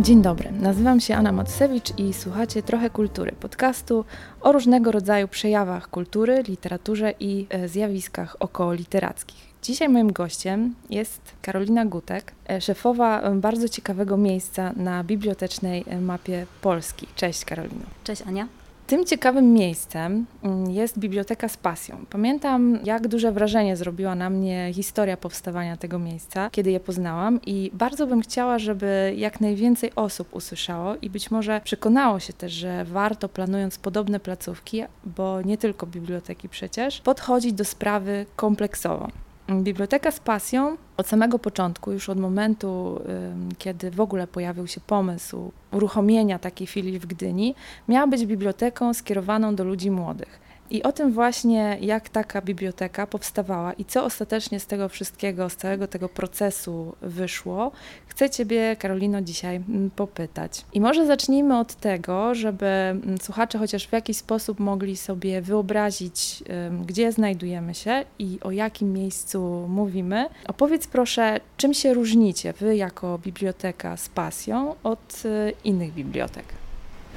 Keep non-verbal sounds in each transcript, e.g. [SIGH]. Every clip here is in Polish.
Dzień dobry, nazywam się Anna Matsewicz i słuchacie Trochę Kultury, podcastu o różnego rodzaju przejawach kultury, literaturze i e, zjawiskach okołoliterackich. Dzisiaj moim gościem jest Karolina Gutek, e, szefowa e, bardzo ciekawego miejsca na bibliotecznej mapie Polski. Cześć Karolino. Cześć Ania. Tym ciekawym miejscem mm, jest Biblioteka z Pasją. Pamiętam, jak duże wrażenie zrobiła na mnie historia powstawania tego miejsca, kiedy je poznałam, i bardzo bym chciała, żeby jak najwięcej osób usłyszało i być może przekonało się też, że warto, planując podobne placówki, bo nie tylko biblioteki przecież, podchodzić do sprawy kompleksowo. Biblioteka z pasją od samego początku, już od momentu, kiedy w ogóle pojawił się pomysł uruchomienia takiej filii w Gdyni, miała być biblioteką skierowaną do ludzi młodych. I o tym właśnie, jak taka biblioteka powstawała i co ostatecznie z tego wszystkiego, z całego tego procesu wyszło, chcę Ciebie, Karolino, dzisiaj mm, popytać. I może zacznijmy od tego, żeby mm, słuchacze chociaż w jakiś sposób mogli sobie wyobrazić, gdzie znajdujemy się i o jakim miejscu mówimy. Opowiedz proszę, czym się różnicie Wy jako biblioteka z pasją od y, innych bibliotek?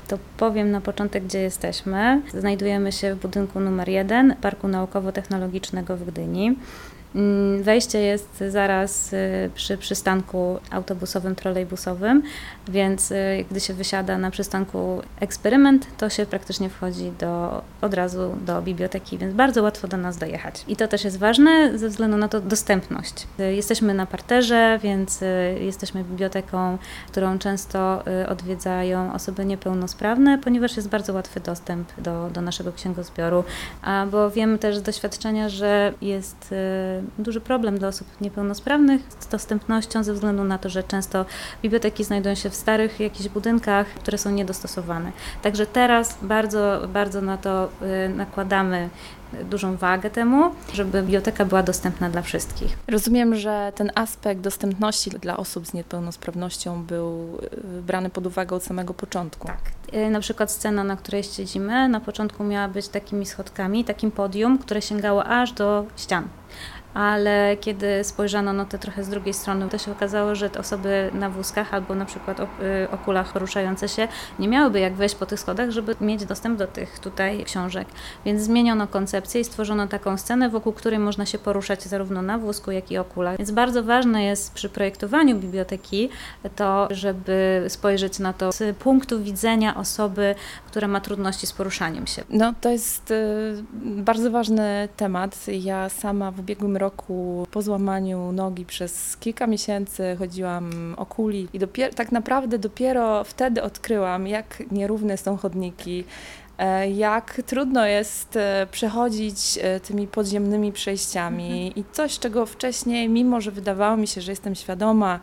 To powiem na początek, gdzie jesteśmy. Znajdujemy się w budynku numer 1 Parku Naukowo-Technologicznego w Gdyni. Mm, wejście jest zaraz y, przy przystanku autobusowym, trolejbusowym, więc y, gdy się wysiada na przystanku eksperyment, to się praktycznie wchodzi do, od razu do biblioteki, więc bardzo łatwo do nas dojechać. I to też jest ważne ze względu na to dostępność. Y, jesteśmy na parterze, więc jesteśmy biblioteką, którą często odwiedzają osoby niepełnosprawne, ponieważ jest bardzo łatwy dostęp do, do naszego księgozbioru, a bo wiemy też z doświadczenia, że jest duży problem dla osób niepełnosprawnych z dostępnością ze względu na to, że często biblioteki znajdują się w starych jakichś budynkach, które są niedostosowane. Także teraz bardzo, bardzo na to y, nakładamy dużą wagę temu, żeby biblioteka była dostępna dla wszystkich. Rozumiem, że ten aspekt dostępności dla osób z niepełnosprawnością był y, brany pod uwagę od samego początku. Tak. Y, na przykład scena, na której siedzimy, na początku miała być takimi schodkami, takim podium, które sięgało aż do ścian ale kiedy spojrzano na to trochę z drugiej strony, to się okazało, że te osoby na wózkach albo na przykład y, kulach poruszające się nie miałyby jak wejść po tych schodach, żeby mieć dostęp do tych tutaj książek. Więc zmieniono koncepcję i stworzono taką scenę, wokół której można się poruszać zarówno na wózku, jak i o kulach. Więc bardzo ważne jest przy projektowaniu biblioteki to, żeby spojrzeć na to z punktu widzenia osoby, która ma trudności z poruszaniem się. No to jest y, bardzo ważny temat. Ja sama w ubiegłym roku po złamaniu nogi przez kilka miesięcy chodziłam o kuli i dopiero, tak naprawdę dopiero wtedy odkryłam, jak nierówne są chodniki, e, jak trudno jest e, przechodzić e, tymi podziemnymi przejściami mhm. i coś, czego wcześniej, mimo że wydawało mi się, że jestem świadoma,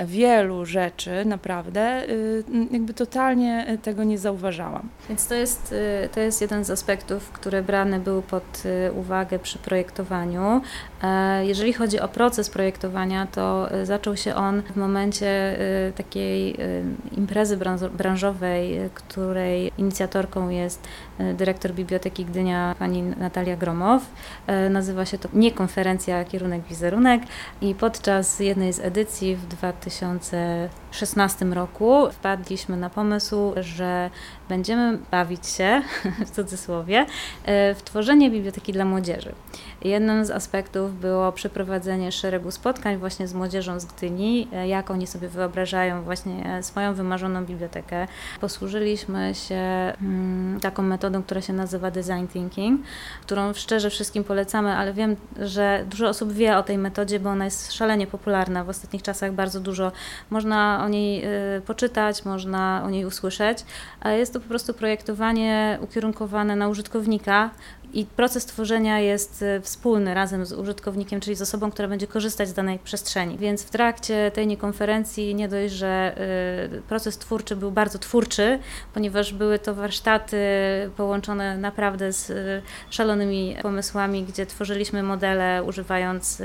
wielu rzeczy, naprawdę, y, jakby totalnie y, tego nie zauważałam. Więc to jest, y, to jest jeden z aspektów, które brane były pod uwagę przy projektowaniu. E, jeżeli chodzi o proces projektowania, to zaczął się on w momencie takiej imprezy branżowej, której inicjatorką jest dyrektor Biblioteki Gdynia, pani Natalia Gromow. E, nazywa się to nie konferencja Kierunek Wizerunek i podczas jednej z edycji w 2000 2016 roku wpadliśmy na pomysł, że będziemy bawić się, [LAUGHS] w cudzysłowie, e, w tworzenie biblioteki dla młodzieży. Jednym z aspektów było przeprowadzenie szeregu spotkań właśnie z młodzieżą z Gdyni, e, jak oni sobie wyobrażają właśnie swoją wymarzoną bibliotekę. Posłużyliśmy się mm, taką metodą, która się nazywa design thinking, którą szczerze wszystkim polecamy, ale wiem, że dużo osób wie o tej metodzie, bo ona jest szalenie popularna. W ostatnich czasach bardzo dużo można o niej e, poczytać, można o niej usłyszeć. Jest to po prostu projektowanie ukierunkowane na użytkownika, i proces tworzenia jest y, wspólny razem z użytkownikiem, czyli z osobą, która będzie korzystać z danej przestrzeni. Więc w trakcie tej niekonferencji nie dość, że y, proces twórczy był bardzo twórczy, ponieważ były to warsztaty połączone naprawdę z y, szalonymi pomysłami, gdzie tworzyliśmy modele używając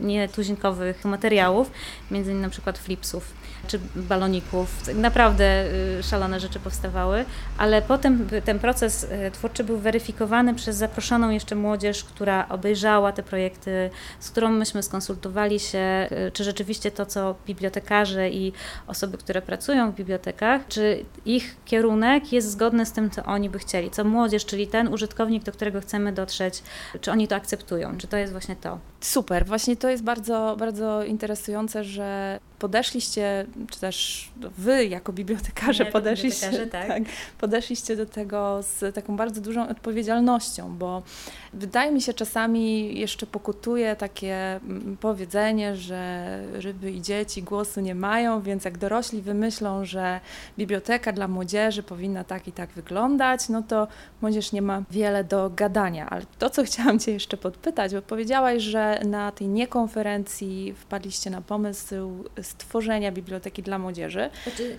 nietuzinkowych materiałów, między innymi na przykład flipsów czy baloników. Naprawdę szalone rzeczy powstawały, ale potem ten proces twórczy był weryfikowany przez zaproszoną jeszcze młodzież, która obejrzała te projekty, z którą myśmy skonsultowali się, czy rzeczywiście to, co bibliotekarze i osoby, które pracują w bibliotekach, czy ich kierunek jest zgodny z tym, co oni by chcieli, co młodzież, czyli ten użytkownik, do którego chcemy dotrzeć, czy oni to akceptują, czy to jest właśnie to. Super, właśnie to jest bardzo, bardzo interesujące, że podeszliście, czy też wy jako bibliotekarze jako podeszliście, bibliotekarze, tak. tak, podeszliście do tego z taką bardzo dużą odpowiedzialnością, bo wydaje mi się czasami jeszcze pokutuje takie mm, powiedzenie, że ryby i dzieci głosu nie mają, więc jak dorośli wymyślą, że biblioteka dla młodzieży powinna tak i tak wyglądać, no to młodzież nie ma wiele do gadania. Ale to, co chciałam Cię jeszcze podpytać, bo powiedziałaś, że na tej niekonferencji wpadliście na pomysł stworzenia biblioteki dla młodzieży. Znaczy,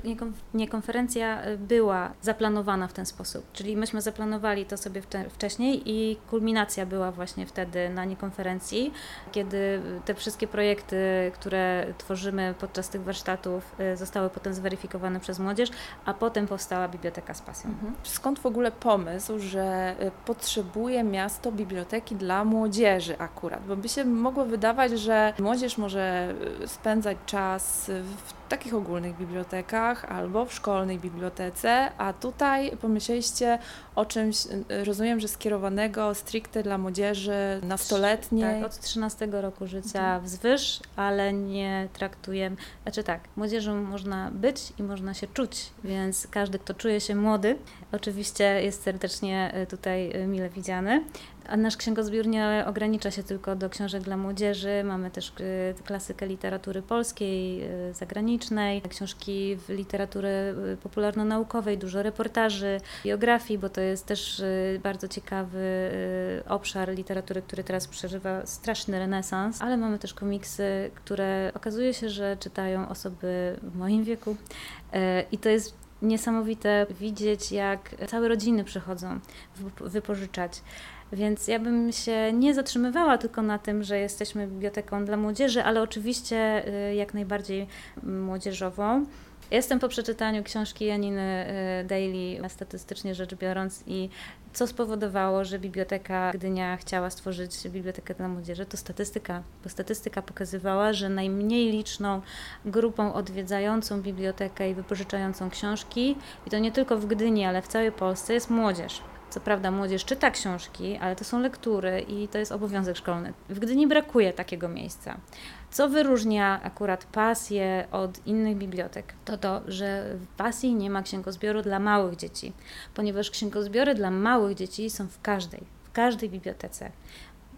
nie, konferencja y, była zaplanowana w ten sposób, czyli myśmy zaplanowali to sobie wcześniej i kulminacja była właśnie wtedy na niekonferencji, kiedy te wszystkie projekty, które tworzymy podczas tych warsztatów y, zostały potem zweryfikowane przez młodzież, a potem powstała Biblioteka z Pasją. Mhm. Skąd w ogóle pomysł, że y, potrzebuje miasto biblioteki dla młodzieży akurat? Bo by się mogło wydawać, że młodzież może spędzać czas w takich ogólnych bibliotekach albo w szkolnej bibliotece, a tutaj pomyśleliście o czymś, rozumiem, że skierowanego stricte dla młodzieży nastoletniej. Tak, od 13 roku życia mhm. wzwyż, ale nie traktujemy, znaczy tak, młodzieżą można być i można się czuć, więc każdy, kto czuje się młody, oczywiście jest serdecznie e, tutaj e, mile widziany. A nasz księgozbiór nie ogranicza się tylko do książek dla młodzieży. Mamy też y, klasykę literatury polskiej, y, książki w literatury y, popularno-naukowej, dużo reportaży, biografii, bo to jest też bardzo ciekawy obszar literatury, który teraz przeżywa straszny renesans, ale mamy też komiksy, które okazuje się, że czytają osoby w moim wieku i to jest niesamowite widzieć, jak całe rodziny przychodzą wypożyczać. Więc ja bym się nie zatrzymywała tylko na tym, że jesteśmy biblioteką dla młodzieży, ale oczywiście y, jak najbardziej młodzieżową. Jestem po przeczytaniu książki Janiny y, Daily, statystycznie rzecz biorąc, i co spowodowało, że Biblioteka Gdynia chciała stworzyć bibliotekę dla młodzieży, to statystyka, bo statystyka pokazywała, że najmniej liczną grupą odwiedzającą bibliotekę i wypożyczającą książki, i to nie tylko w Gdyni, ale w całej Polsce, jest młodzież. Co prawda młodzież czyta książki, ale to są lektury i to jest obowiązek szkolny. W Gdyni brakuje takiego miejsca. Co wyróżnia akurat pasję od innych bibliotek? To to, że w pasji nie ma księgozbioru dla małych dzieci, ponieważ księgozbiory dla małych dzieci są w każdej, w każdej bibliotece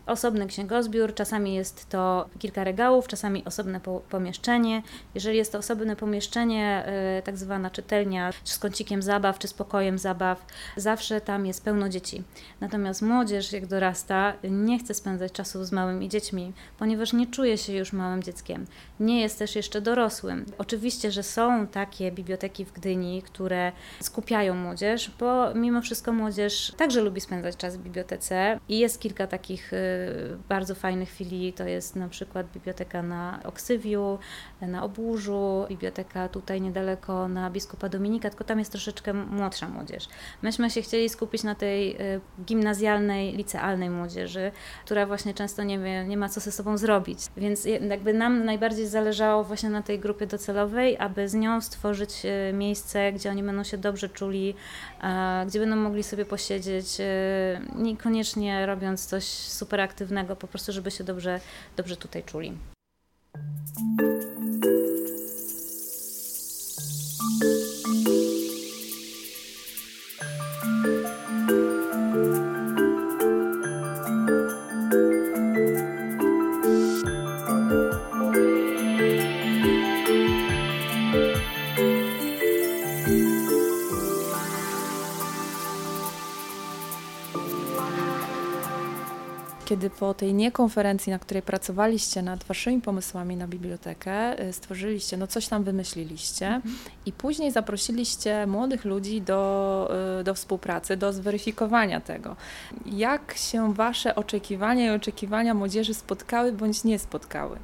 osobny księgozbiór, czasami jest to kilka regałów, czasami osobne po pomieszczenie. Jeżeli jest to osobne pomieszczenie, yy, tak zwana czytelnia, czy z kącikiem zabaw, czy z pokojem zabaw, zawsze tam jest pełno dzieci. Natomiast młodzież, jak dorasta, nie chce spędzać czasu z małymi dziećmi, ponieważ nie czuje się już małym dzieckiem. Nie jest też jeszcze dorosłym. Oczywiście, że są takie biblioteki w Gdyni, które skupiają młodzież, bo mimo wszystko młodzież także lubi spędzać czas w bibliotece i jest kilka takich yy, bardzo fajnych filii to jest na przykład biblioteka na Oksywiu, na Obłużu, biblioteka tutaj niedaleko na Biskupa Dominika, tylko tam jest troszeczkę młodsza młodzież. Myśmy się chcieli skupić na tej y, gimnazjalnej, licealnej młodzieży, która właśnie często nie wie, nie ma co ze sobą zrobić. Więc jakby nam najbardziej zależało właśnie na tej grupie docelowej, aby z nią stworzyć y, miejsce, gdzie oni będą się dobrze czuli, gdzie będą mogli sobie posiedzieć, y, niekoniecznie robiąc coś super aktywnego, po prostu, żeby się dobrze, dobrze tutaj czuli. Kiedy po tej niekonferencji, na której pracowaliście nad waszymi pomysłami na bibliotekę, y, stworzyliście, no coś tam wymyśliliście mhm. i później zaprosiliście młodych ludzi do, y, do współpracy, do zweryfikowania tego. Jak się wasze oczekiwania i oczekiwania młodzieży spotkały bądź nie spotkały?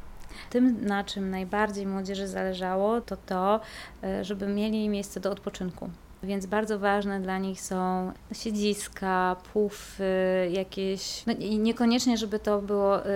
Tym, na czym najbardziej młodzieży zależało, to to, y, żeby mieli miejsce do odpoczynku więc bardzo ważne dla nich są siedziska, pufy, jakieś, no niekoniecznie, żeby to było y,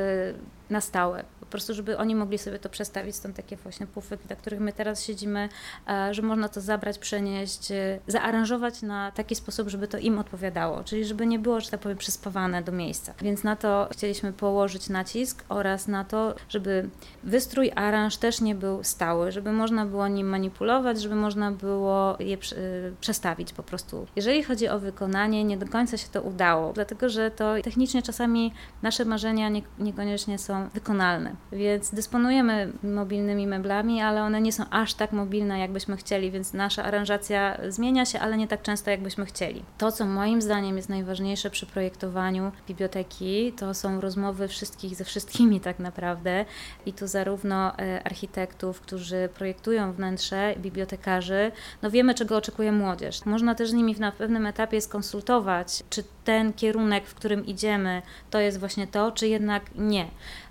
na stałe po prostu, żeby oni mogli sobie to przestawić. Stąd takie właśnie pufy, na których my teraz siedzimy, e, że można to zabrać, przenieść, e, zaaranżować na taki sposób, żeby to im odpowiadało, czyli żeby nie było, że tak powiem, przyspawane do miejsca. Więc na to chcieliśmy położyć nacisk oraz na to, żeby wystrój, aranż też nie był stały, żeby można było nim manipulować, żeby można było je e, przestawić po prostu. Jeżeli chodzi o wykonanie, nie do końca się to udało, dlatego że to technicznie czasami nasze marzenia nie, niekoniecznie są wykonalne. Więc dysponujemy mobilnymi meblami, ale one nie są aż tak mobilne, jakbyśmy chcieli, więc nasza aranżacja zmienia się, ale nie tak często, jakbyśmy chcieli. To, co moim zdaniem jest najważniejsze przy projektowaniu biblioteki, to są rozmowy wszystkich ze wszystkimi tak naprawdę. I tu zarówno e, architektów, którzy projektują wnętrze, bibliotekarzy, no wiemy, czego oczekuje młodzież. Można też z nimi na pewnym etapie skonsultować, czy ten kierunek, w którym idziemy, to jest właśnie to, czy jednak nie.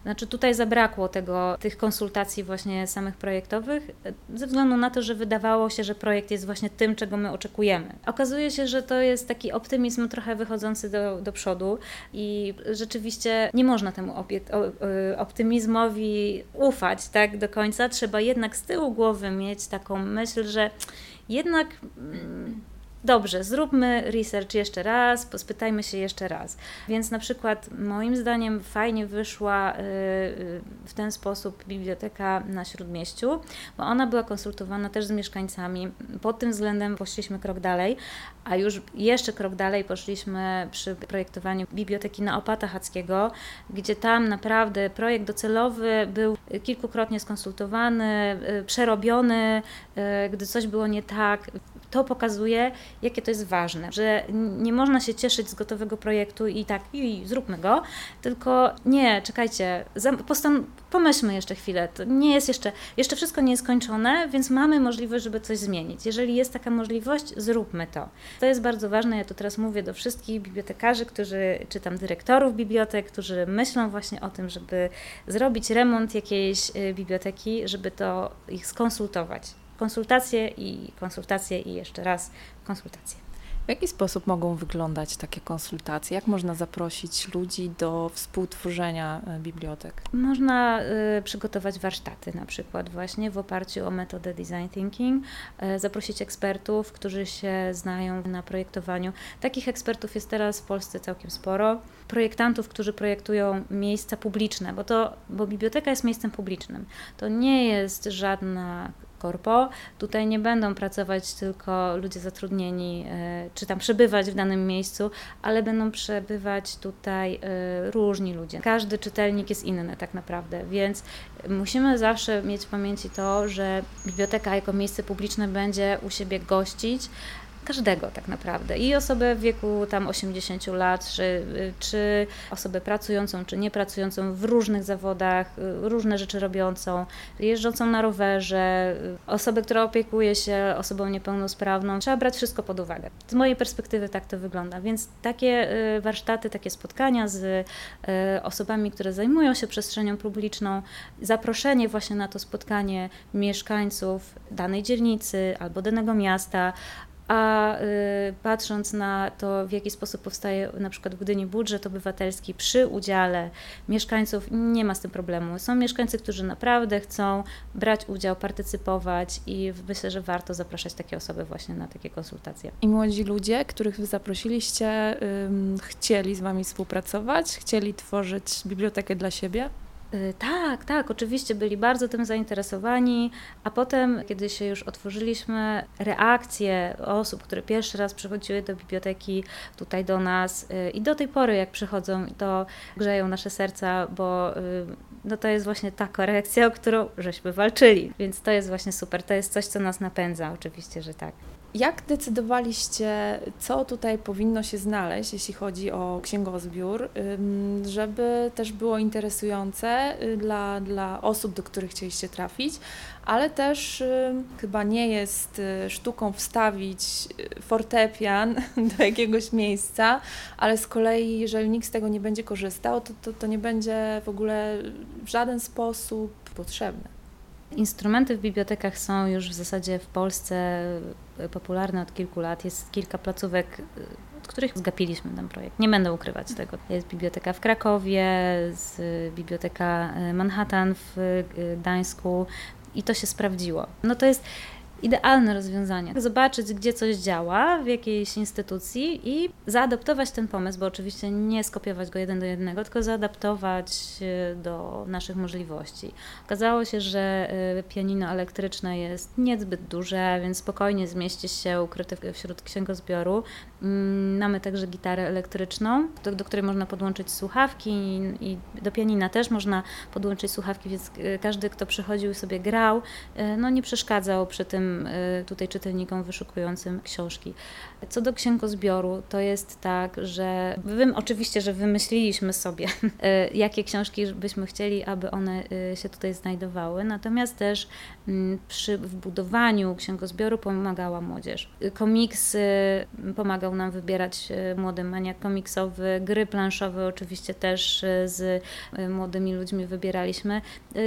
Znaczy tutaj zabrakło tego, tych konsultacji właśnie samych projektowych, ze względu na to, że wydawało się, że projekt jest właśnie tym, czego my oczekujemy. Okazuje się, że to jest taki optymizm trochę wychodzący do, do przodu i rzeczywiście nie można temu y, optymizmowi ufać tak do końca. Trzeba jednak z tyłu głowy mieć taką myśl, że jednak... Mm, dobrze, zróbmy research jeszcze raz, pospytajmy się jeszcze raz. Więc na przykład moim zdaniem fajnie wyszła y, y, w ten sposób biblioteka na Śródmieściu, bo ona była konsultowana też z mieszkańcami. Pod tym względem poszliśmy krok dalej, a już jeszcze krok dalej poszliśmy przy projektowaniu biblioteki na Opata Hackiego, gdzie tam naprawdę projekt docelowy był kilkukrotnie skonsultowany, y, przerobiony, gdy coś było nie tak. To pokazuje, jakie to jest ważne, że nie można się cieszyć z gotowego projektu i tak, i zróbmy go, tylko nie, czekajcie, pomyślmy jeszcze chwilę, to nie jest jeszcze, jeszcze wszystko nie jest skończone, więc mamy możliwość, żeby coś zmienić. Jeżeli jest taka możliwość, zróbmy to. To jest bardzo ważne, ja to teraz mówię do wszystkich bibliotekarzy, którzy, czy tam dyrektorów bibliotek, którzy myślą właśnie o tym, żeby zrobić remont jakiejś y, biblioteki, żeby to ich skonsultować konsultacje i konsultacje i jeszcze raz konsultacje. W jaki sposób mogą wyglądać takie konsultacje? Jak można zaprosić ludzi do współtworzenia e, bibliotek? Można y, przygotować warsztaty, na przykład właśnie w oparciu o metodę design thinking, y, zaprosić ekspertów, którzy się znają na projektowaniu. Takich ekspertów jest teraz w Polsce całkiem sporo. Projektantów, którzy projektują miejsca publiczne, bo to, bo biblioteka jest miejscem publicznym. To nie jest żadna korpo. Tutaj nie będą pracować tylko ludzie zatrudnieni, e, czy tam przebywać w danym miejscu, ale będą przebywać tutaj e, różni ludzie. Każdy czytelnik jest inny tak naprawdę, więc musimy zawsze mieć w pamięci to, że biblioteka jako miejsce publiczne będzie u siebie gościć każdego tak naprawdę. I osobę w wieku tam 80 lat, czy, czy osobę pracującą, czy niepracującą w różnych zawodach, różne rzeczy robiącą, jeżdżącą na rowerze, osobę, która opiekuje się osobą niepełnosprawną. Trzeba brać wszystko pod uwagę. Z mojej perspektywy tak to wygląda. Więc takie y, warsztaty, takie spotkania z y, osobami, które zajmują się przestrzenią publiczną, zaproszenie właśnie na to spotkanie mieszkańców danej dzielnicy albo danego miasta, a y, patrząc na to, w jaki sposób powstaje na przykład w Gdyni budżet obywatelski przy udziale mieszkańców, nie ma z tym problemu. Są mieszkańcy, którzy naprawdę chcą brać udział, partycypować i myślę, że warto zapraszać takie osoby właśnie na takie konsultacje. I młodzi ludzie, których wy zaprosiliście, chcieli z wami współpracować, chcieli tworzyć bibliotekę dla siebie? Y, tak, tak, oczywiście byli bardzo tym zainteresowani, a potem, kiedy się już otworzyliśmy, reakcje osób, które pierwszy raz przychodziły do biblioteki tutaj do nas y, i do tej pory, jak przychodzą, to grzeją nasze serca, bo y, no to jest właśnie taka reakcja, o którą żeśmy walczyli. Więc to jest właśnie super, to jest coś, co nas napędza, oczywiście, że tak. Jak decydowaliście, co tutaj powinno się znaleźć, jeśli chodzi o księgozbiór, żeby też było interesujące y, dla, dla osób, do których chcieliście trafić, ale też chyba nie jest y, sztuką wstawić y, fortepian [LAUGHS] do jakiegoś miejsca, ale z kolei, jeżeli nikt z tego nie będzie korzystał, to, to, to nie będzie w ogóle w żaden sposób potrzebne. Instrumenty w bibliotekach są już w zasadzie w Polsce popularny od kilku lat. Jest kilka placówek, od których zgapiliśmy ten projekt. Nie będę ukrywać tego. Jest biblioteka w Krakowie, z biblioteka Manhattan w Gdańsku i to się sprawdziło. No to jest idealne rozwiązanie. Zobaczyć, gdzie coś działa w jakiejś instytucji i zaadaptować ten pomysł, bo oczywiście nie skopiować go jeden do jednego, tylko zaadaptować do naszych możliwości. Okazało się, że y, pianino elektryczne jest niezbyt duże, więc spokojnie zmieści się ukryte wśród księgozbioru. Mm, mamy także gitarę elektryczną, do, do której można podłączyć słuchawki i do pianina też można podłączyć słuchawki, więc y, każdy, kto przychodził i sobie grał, no nie przeszkadzał przy tym Y, tutaj czytelnikom wyszukującym książki. Co do księgozbioru, to jest tak, że wy, oczywiście, że wymyśliliśmy sobie, [LAUGHS] y, jakie książki byśmy chcieli, aby one y, się tutaj znajdowały, natomiast też mm, przy wbudowaniu księgozbioru pomagała młodzież. Komiks pomagał nam wybierać młody maniak komiksowy, gry planszowe oczywiście też z młodymi ludźmi wybieraliśmy.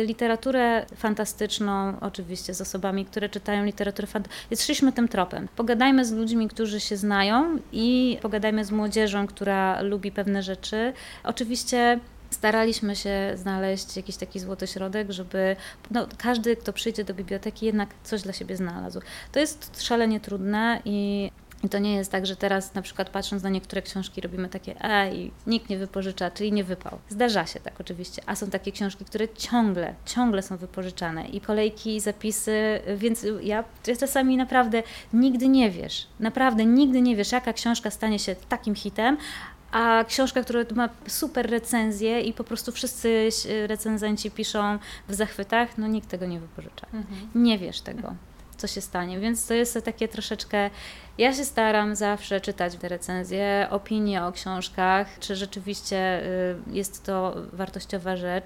Literaturę fantastyczną oczywiście z osobami, które czytają literaturę fantastyczną. Tym tropem. Pogadajmy z ludźmi, którzy się znają i pogadajmy z młodzieżą, która lubi pewne rzeczy. Oczywiście staraliśmy się znaleźć jakiś taki złoty środek, żeby no, każdy, kto przyjdzie do biblioteki, jednak coś dla siebie znalazł. To jest szalenie trudne i i to nie jest tak, że teraz na przykład patrząc na niektóre książki robimy takie, ej, nikt nie wypożycza, czyli nie wypał. Zdarza się tak oczywiście, a są takie książki, które ciągle, ciągle są wypożyczane i kolejki, i zapisy, więc ja, ja czasami naprawdę nigdy nie wiesz, naprawdę nigdy nie wiesz, jaka książka stanie się takim hitem, a książka, która ma super recenzję i po prostu wszyscy recenzenci piszą w zachwytach, no nikt tego nie wypożycza. Mhm. Nie wiesz tego co się stanie. Więc to jest takie troszeczkę. Ja się staram zawsze czytać te recenzje, opinie o książkach, czy rzeczywiście y, jest to wartościowa rzecz.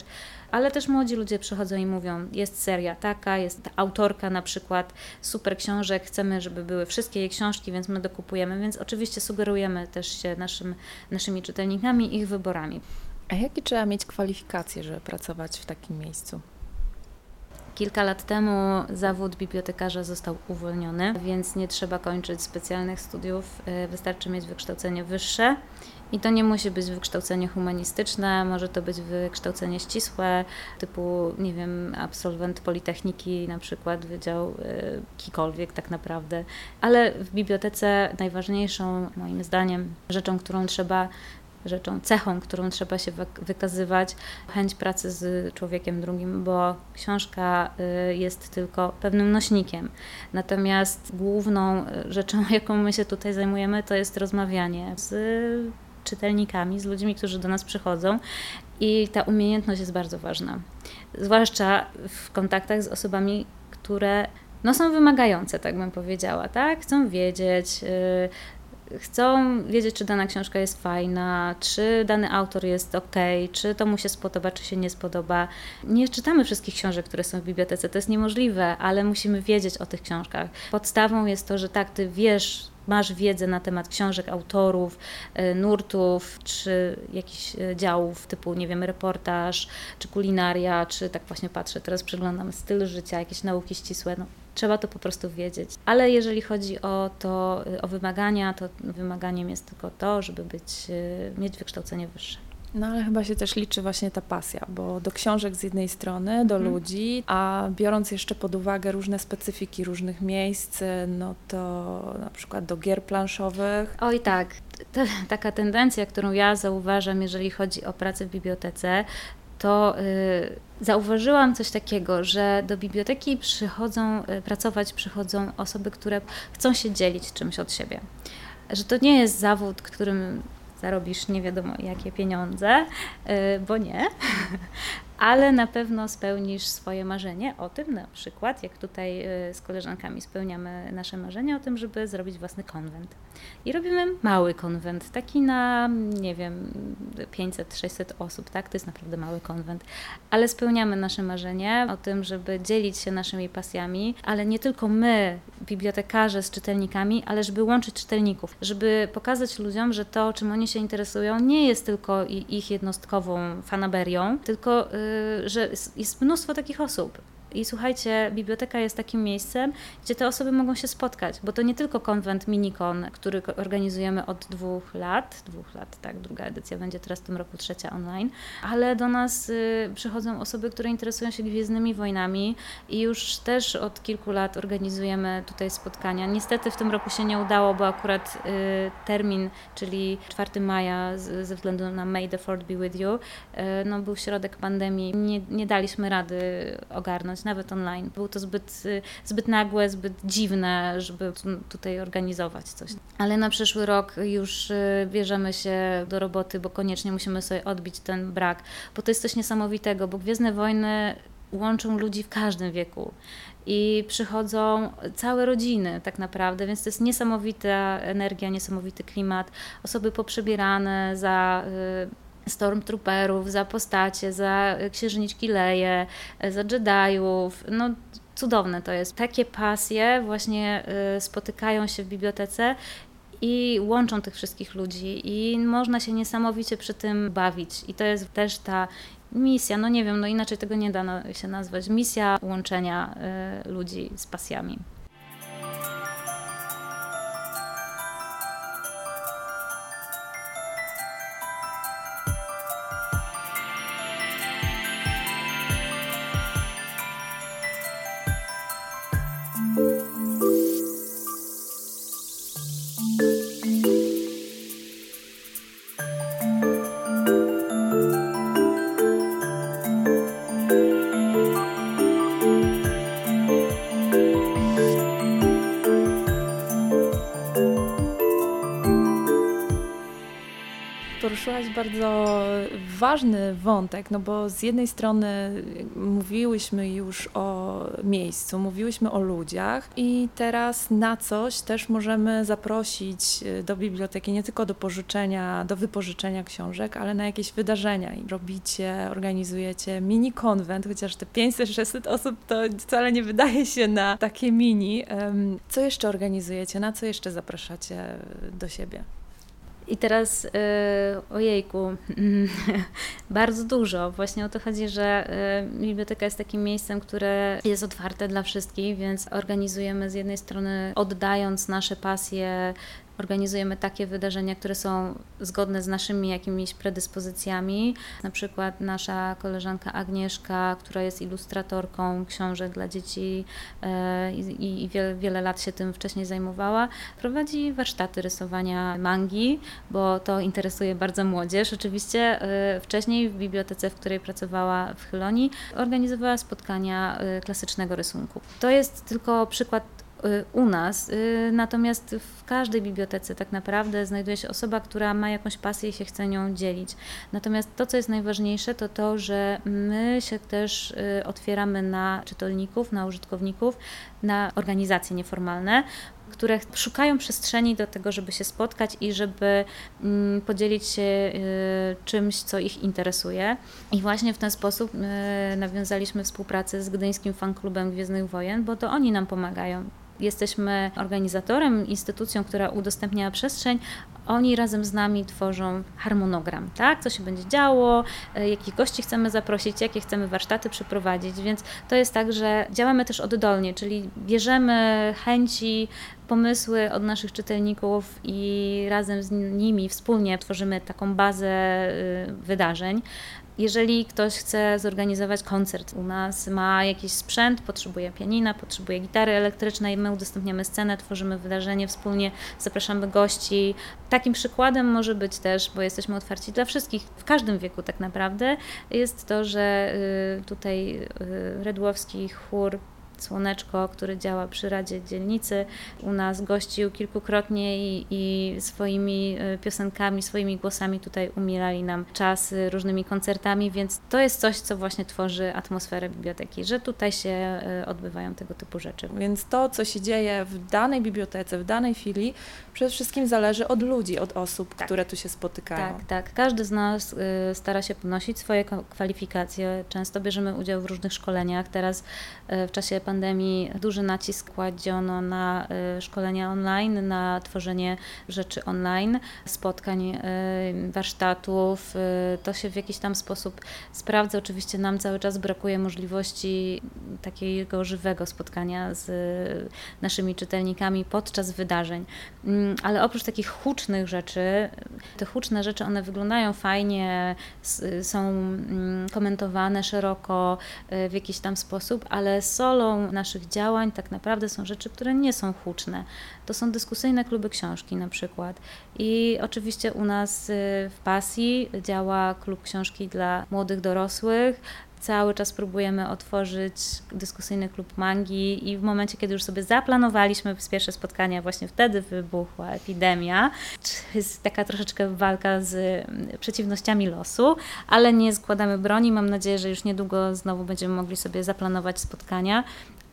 Ale też młodzi ludzie przychodzą i mówią: jest seria taka, jest autorka na przykład super książek, chcemy, żeby były wszystkie jej książki, więc my dokupujemy. Więc oczywiście sugerujemy też się naszym, naszymi czytelnikami, ich wyborami. A jakie trzeba mieć kwalifikacje, żeby pracować w takim miejscu? Kilka lat temu zawód bibliotekarza został uwolniony, więc nie trzeba kończyć specjalnych studiów, y, wystarczy mieć wykształcenie wyższe. I to nie musi być wykształcenie humanistyczne, może to być wykształcenie ścisłe, typu, nie wiem, absolwent Politechniki, na przykład Wydział y, jakikolwiek tak naprawdę. Ale w bibliotece najważniejszą, moim zdaniem, rzeczą, którą trzeba rzeczą, cechą, którą trzeba się wykazywać, chęć pracy z człowiekiem drugim, bo książka y, jest tylko pewnym nośnikiem. Natomiast główną y, rzeczą, [LAUGHS] jaką my się tutaj zajmujemy, to jest rozmawianie z czytelnikami, z ludźmi, którzy do nas przychodzą. I ta umiejętność jest bardzo ważna. Zwłaszcza w kontaktach z osobami, które no, są wymagające, tak bym powiedziała, tak? Chcą wiedzieć, yy, chcą wiedzieć, czy dana książka jest fajna, czy dany autor jest ok, czy to mu się spodoba, czy się nie spodoba. Nie czytamy wszystkich książek, które są w bibliotece, to jest niemożliwe, ale musimy wiedzieć o tych książkach. Podstawą jest to, że tak, ty wiesz, masz wiedzę na temat książek, autorów, e, nurtów, czy jakichś e, działów typu, nie wiem, reportaż, czy kulinaria, czy tak właśnie patrzę, teraz przeglądam styl życia, jakieś nauki ścisłe, no, trzeba to po prostu wiedzieć. Ale jeżeli chodzi o to, o wymagania, to wymaganiem jest tylko to, żeby być, e, mieć wykształcenie wyższe. No ale chyba się też liczy właśnie ta pasja, bo do książek z jednej strony, do mhm. ludzi, a biorąc jeszcze pod uwagę różne specyfiki różnych miejsc, no to na przykład do gier planszowych. Oj tak, taka tendencja, którą ja zauważam, jeżeli chodzi o pracę w bibliotece, to y, zauważyłam coś takiego, że do biblioteki przychodzą, y, pracować przychodzą osoby, które chcą się dzielić czymś od siebie. Że to nie jest zawód, którym zarobisz nie wiadomo jakie pieniądze, y, bo nie, [LAUGHS] ale na pewno spełnisz swoje marzenie o tym, na przykład, jak tutaj y, z koleżankami spełniamy nasze marzenie o tym, żeby zrobić własny konwent. I robimy mały konwent, taki na, nie wiem, 500-600 osób, tak? To jest naprawdę mały konwent, ale spełniamy nasze marzenie o tym, żeby dzielić się naszymi pasjami, ale nie tylko my, bibliotekarze z czytelnikami, ale żeby łączyć czytelników, żeby pokazać ludziom, że to, czym oni się interesują, nie jest tylko ich jednostkową fanaberią, tylko y, że jest mnóstwo takich osób. I słuchajcie, biblioteka jest takim miejscem, gdzie te osoby mogą się spotkać, bo to nie tylko konwent Minikon, który organizujemy od dwóch lat, dwóch lat, tak, druga edycja będzie teraz w tym roku trzecia online, ale do nas y, przychodzą osoby, które interesują się Gwiezdnymi Wojnami i już też od kilku lat organizujemy tutaj spotkania. Niestety w tym roku się nie udało, bo akurat y, termin, czyli 4 maja ze względu na May the Fort be with you, y, no był środek pandemii, nie, nie daliśmy rady ogarnąć, nawet online. Było to zbyt, y, zbyt nagłe, zbyt dziwne, żeby tutaj organizować coś. Ale na przyszły rok już y, bierzemy się do roboty, bo koniecznie musimy sobie odbić ten brak, bo to jest coś niesamowitego, bo Gwiezdne Wojny łączą ludzi w każdym wieku i przychodzą całe rodziny tak naprawdę, więc to jest niesamowita energia, niesamowity klimat. Osoby poprzebierane za y, stormtrooperów, za postacie, za księżniczki Leje, za Jediów. No, cudowne to jest. Takie pasje właśnie y, spotykają się w bibliotece i łączą tych wszystkich ludzi i można się niesamowicie przy tym bawić. I to jest też ta misja, no nie wiem, no inaczej tego nie da się nazwać, misja łączenia ludzi z pasjami. Bardzo ważny wątek, no bo z jednej strony mówiłyśmy już o miejscu, mówiłyśmy o ludziach i teraz na coś też możemy zaprosić y, do biblioteki, nie tylko do pożyczenia, do wypożyczenia książek, ale na jakieś wydarzenia i robicie, organizujecie mini konwent, chociaż te 500-600 osób to wcale nie wydaje się na takie mini. Co jeszcze organizujecie, na co jeszcze zapraszacie do siebie? I teraz, yy, ojejku, [LAUGHS] bardzo dużo. Właśnie o to chodzi, że yy, biblioteka jest takim miejscem, które jest otwarte dla wszystkich, więc organizujemy z jednej strony, oddając nasze pasje organizujemy takie wydarzenia, które są zgodne z naszymi jakimiś predyspozycjami. Na przykład nasza koleżanka Agnieszka, która jest ilustratorką książek dla dzieci e, i, wiele, wiele lat się tym wcześniej zajmowała, prowadzi warsztaty rysowania mangi, bo to interesuje bardzo młodzież. Oczywiście e, wcześniej w bibliotece, w której pracowała w Chylonii, organizowała spotkania e, klasycznego rysunku. To jest tylko przykład u nas, y, natomiast w każdej bibliotece tak naprawdę znajduje się osoba, która ma jakąś pasję i się chce nią dzielić. Natomiast to, co jest najważniejsze, to to, że my się też y, otwieramy na czytelników, na użytkowników, na organizacje nieformalne, które szukają przestrzeni do tego, żeby się spotkać i żeby mm, podzielić się czymś, co ich interesuje. I właśnie w ten sposób nawiązaliśmy współpracę z Gdyńskim Fanklubem Gwiezdnych Wojen, bo to oni nam pomagają jesteśmy organizatorem, instytucją, która udostępnia przestrzeń, oni razem z nami tworzą harmonogram, tak? Co się będzie działo, e, jakich gości chcemy zaprosić, jakie chcemy warsztaty przeprowadzić, więc to jest tak, że działamy też oddolnie, czyli bierzemy chęci, pomysły od naszych czytelników i razem z nimi wspólnie tworzymy taką bazę y, wydarzeń. Jeżeli ktoś chce zorganizować koncert u nas, ma jakiś sprzęt, potrzebuje pianina, potrzebuje gitary elektrycznej, my udostępniamy scenę, tworzymy wydarzenie wspólnie, zapraszamy gości. Takim przykładem może być też, bo jesteśmy otwarci dla wszystkich, w każdym wieku tak naprawdę, jest to, że y, tutaj y, Redłowski chór Słoneczko, który działa przy Radzie Dzielnicy, u nas gościł kilkukrotnie i, i swoimi e, piosenkami, swoimi głosami tutaj umierali nam czas różnymi koncertami, więc to jest coś, co właśnie tworzy atmosferę biblioteki, że tutaj się e, odbywają tego typu rzeczy. Więc to, co się dzieje w danej bibliotece, w danej filii, przede wszystkim zależy od ludzi, od osób, tak. które tu się spotykają. Tak, tak. Każdy z nas stara się podnosić swoje kwalifikacje. Często bierzemy udział w różnych szkoleniach. Teraz w czasie pandemii pandemii duży nacisk kładziono na y, szkolenia online, na tworzenie rzeczy online, spotkań, y, warsztatów. Y, to się w jakiś tam sposób sprawdza. Oczywiście nam cały czas brakuje możliwości takiego żywego spotkania z naszymi czytelnikami podczas wydarzeń. Mm, ale oprócz takich hucznych rzeczy, te huczne rzeczy, one wyglądają fajnie, są mm, komentowane szeroko w jakiś tam sposób, ale solą naszych działań tak naprawdę są rzeczy, które nie są huczne. To są dyskusyjne kluby książki na przykład. I oczywiście u nas y, w Pasji działa klub książki dla młodych dorosłych, cały czas próbujemy otworzyć dyskusyjny klub mangi i w momencie, kiedy już sobie zaplanowaliśmy pierwsze spotkania, właśnie wtedy wybuchła epidemia. Jest taka troszeczkę walka z mm, przeciwnościami losu, ale nie składamy broni. Mam nadzieję, że już niedługo znowu będziemy mogli sobie zaplanować spotkania.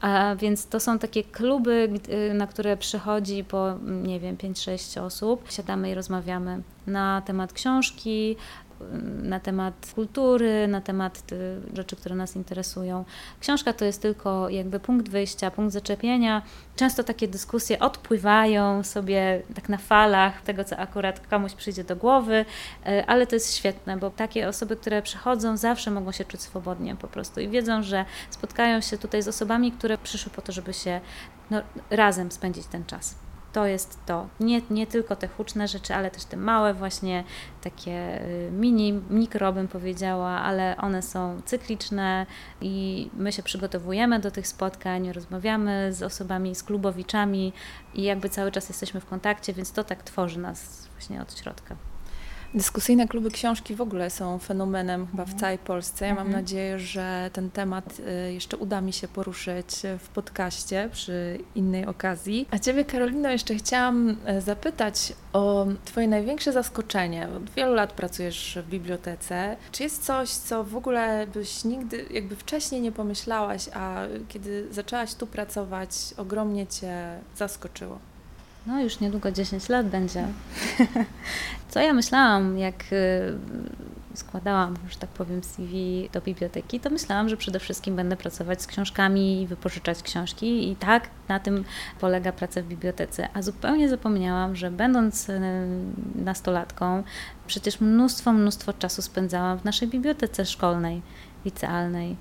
A więc to są takie kluby, na które przychodzi po, nie wiem, 5-6 osób. Siadamy i rozmawiamy na temat książki, na temat kultury, na temat y, rzeczy, które nas interesują. Książka to jest tylko jakby punkt wyjścia, punkt zaczepienia. Często takie dyskusje odpływają sobie tak na falach tego, co akurat komuś przyjdzie do głowy, y, ale to jest świetne, bo takie osoby, które przychodzą, zawsze mogą się czuć swobodnie po prostu i wiedzą, że spotkają się tutaj z osobami, które przyszły po to, żeby się no, razem spędzić ten czas to jest to. Nie, nie tylko te huczne rzeczy, ale też te małe właśnie, takie y, mini, mikro bym powiedziała, ale one są cykliczne i my się przygotowujemy do tych spotkań, rozmawiamy z osobami, z klubowiczami i jakby cały czas jesteśmy w kontakcie, więc to tak tworzy nas właśnie od środka. Dyskusyjne kluby książki w ogóle są fenomenem chyba w mhm. całej Polsce. Ja mam mhm. nadzieję, że ten temat y, jeszcze uda mi się poruszyć w podcaście przy innej okazji. A Ciebie, Karolino, jeszcze chciałam y, zapytać o Twoje największe zaskoczenie. Od wielu lat pracujesz w bibliotece. Czy jest coś, co w ogóle byś nigdy jakby wcześniej nie pomyślałaś, a kiedy zaczęłaś tu pracować, ogromnie Cię zaskoczyło? No już niedługo 10 lat będzie. Co ja myślałam, jak y, składałam, że tak powiem, CV do biblioteki, to myślałam, że przede wszystkim będę pracować z książkami i wypożyczać książki i tak na tym polega praca w bibliotece. A zupełnie zapomniałam, że będąc y, nastolatką, przecież mnóstwo, mnóstwo czasu spędzałam w naszej bibliotece szkolnej, licealnej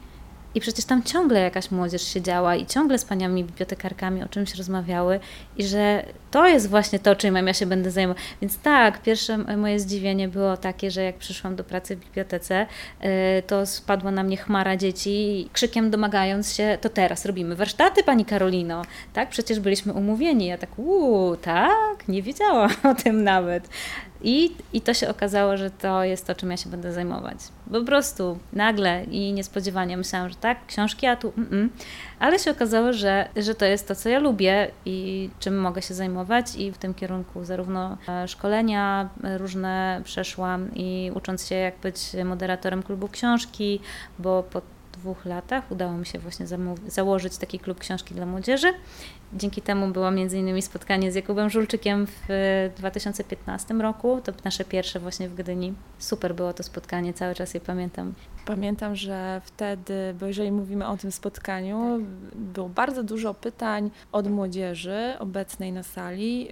i przecież tam ciągle jakaś młodzież siedziała i ciągle z paniami bibliotekarkami o czymś rozmawiały i że to jest właśnie to, czym ja się będę zajmować. Więc tak, pierwsze moje zdziwienie było takie, że jak przyszłam do pracy w bibliotece, y, to spadła na mnie chmara dzieci krzykiem domagając się, to teraz robimy warsztaty, pani Karolino. Tak, przecież byliśmy umówieni. Ja tak, uuu, tak, nie wiedziałam [LAUGHS] o tym nawet. I, I to się okazało, że to jest to, czym ja się będę zajmować. Po prostu nagle i niespodziewanie myślałam, że tak, książki, a tu mm, mm. ale się okazało, że, że to jest to, co ja lubię i czym mogę się zajmować i w tym kierunku zarówno e, szkolenia różne przeszłam i ucząc się jak być moderatorem klubu książki, bo po dwóch latach udało mi się właśnie założyć taki klub książki dla młodzieży Dzięki temu było między innymi spotkanie z Jakubem Żulczykiem w 2015 roku. To nasze pierwsze właśnie w Gdyni. Super było to spotkanie, cały czas je pamiętam. Pamiętam, że wtedy, bo jeżeli mówimy o tym spotkaniu, tak. było bardzo dużo pytań od młodzieży obecnej na sali,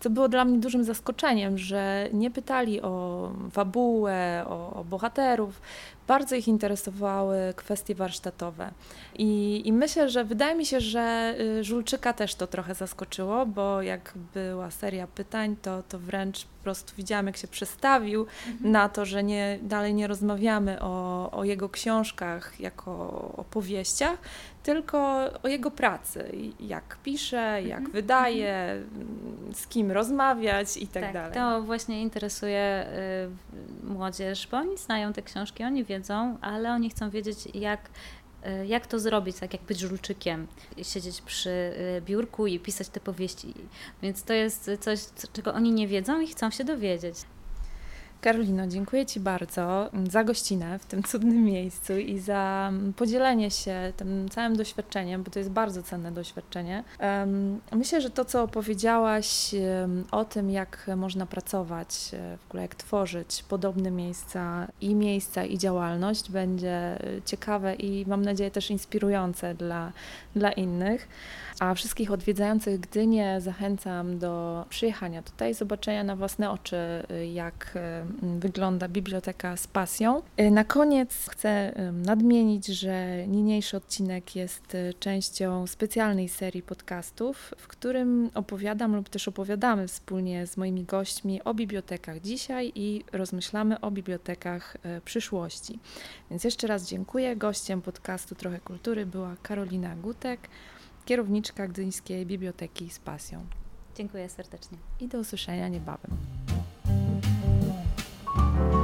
co było dla mnie dużym zaskoczeniem, że nie pytali o fabułę, o, o bohaterów, bardzo ich interesowały kwestie warsztatowe. I, I, myślę, że wydaje mi się, że y, Żulczyka też to trochę zaskoczyło, bo jak była seria pytań, to, to wręcz prostu widziałam, jak się przestawił mhm. na to, że nie, dalej nie rozmawiamy o, o jego książkach jako opowieściach, tylko o jego pracy, jak pisze, jak mhm. wydaje, mhm. z kim rozmawiać i tak, tak dalej. To właśnie interesuje y, młodzież, bo oni znają te książki, oni wiedzą, ale oni chcą wiedzieć, jak jak to zrobić, tak jak być żulczykiem, siedzieć przy y, biurku i pisać te powieści. Więc to jest coś, czego oni nie wiedzą i chcą się dowiedzieć. Karolino, dziękuję Ci bardzo za gościnę w tym cudnym miejscu i za podzielenie się tym całym doświadczeniem, bo to jest bardzo cenne doświadczenie. Myślę, że to, co opowiedziałaś o tym, jak można pracować, e, w ogóle jak tworzyć podobne miejsca i miejsca i działalność, będzie e, ciekawe i mam nadzieję też inspirujące dla, dla innych. A wszystkich odwiedzających Gdynię zachęcam do przyjechania tutaj, zobaczenia na własne oczy, jak wygląda biblioteka z pasją. Y, na koniec chcę nadmienić, że niniejszy odcinek jest y, częścią specjalnej serii podcastów, w którym opowiadam lub też opowiadamy wspólnie z moimi gośćmi o bibliotekach dzisiaj i rozmyślamy o bibliotekach y, przyszłości. Więc jeszcze raz dziękuję. Gościem podcastu Trochę Kultury była Karolina Gutek, kierowniczka Gdyńskiej Biblioteki z Pasją. Dziękuję serdecznie. I do usłyszenia niebawem. Thank you.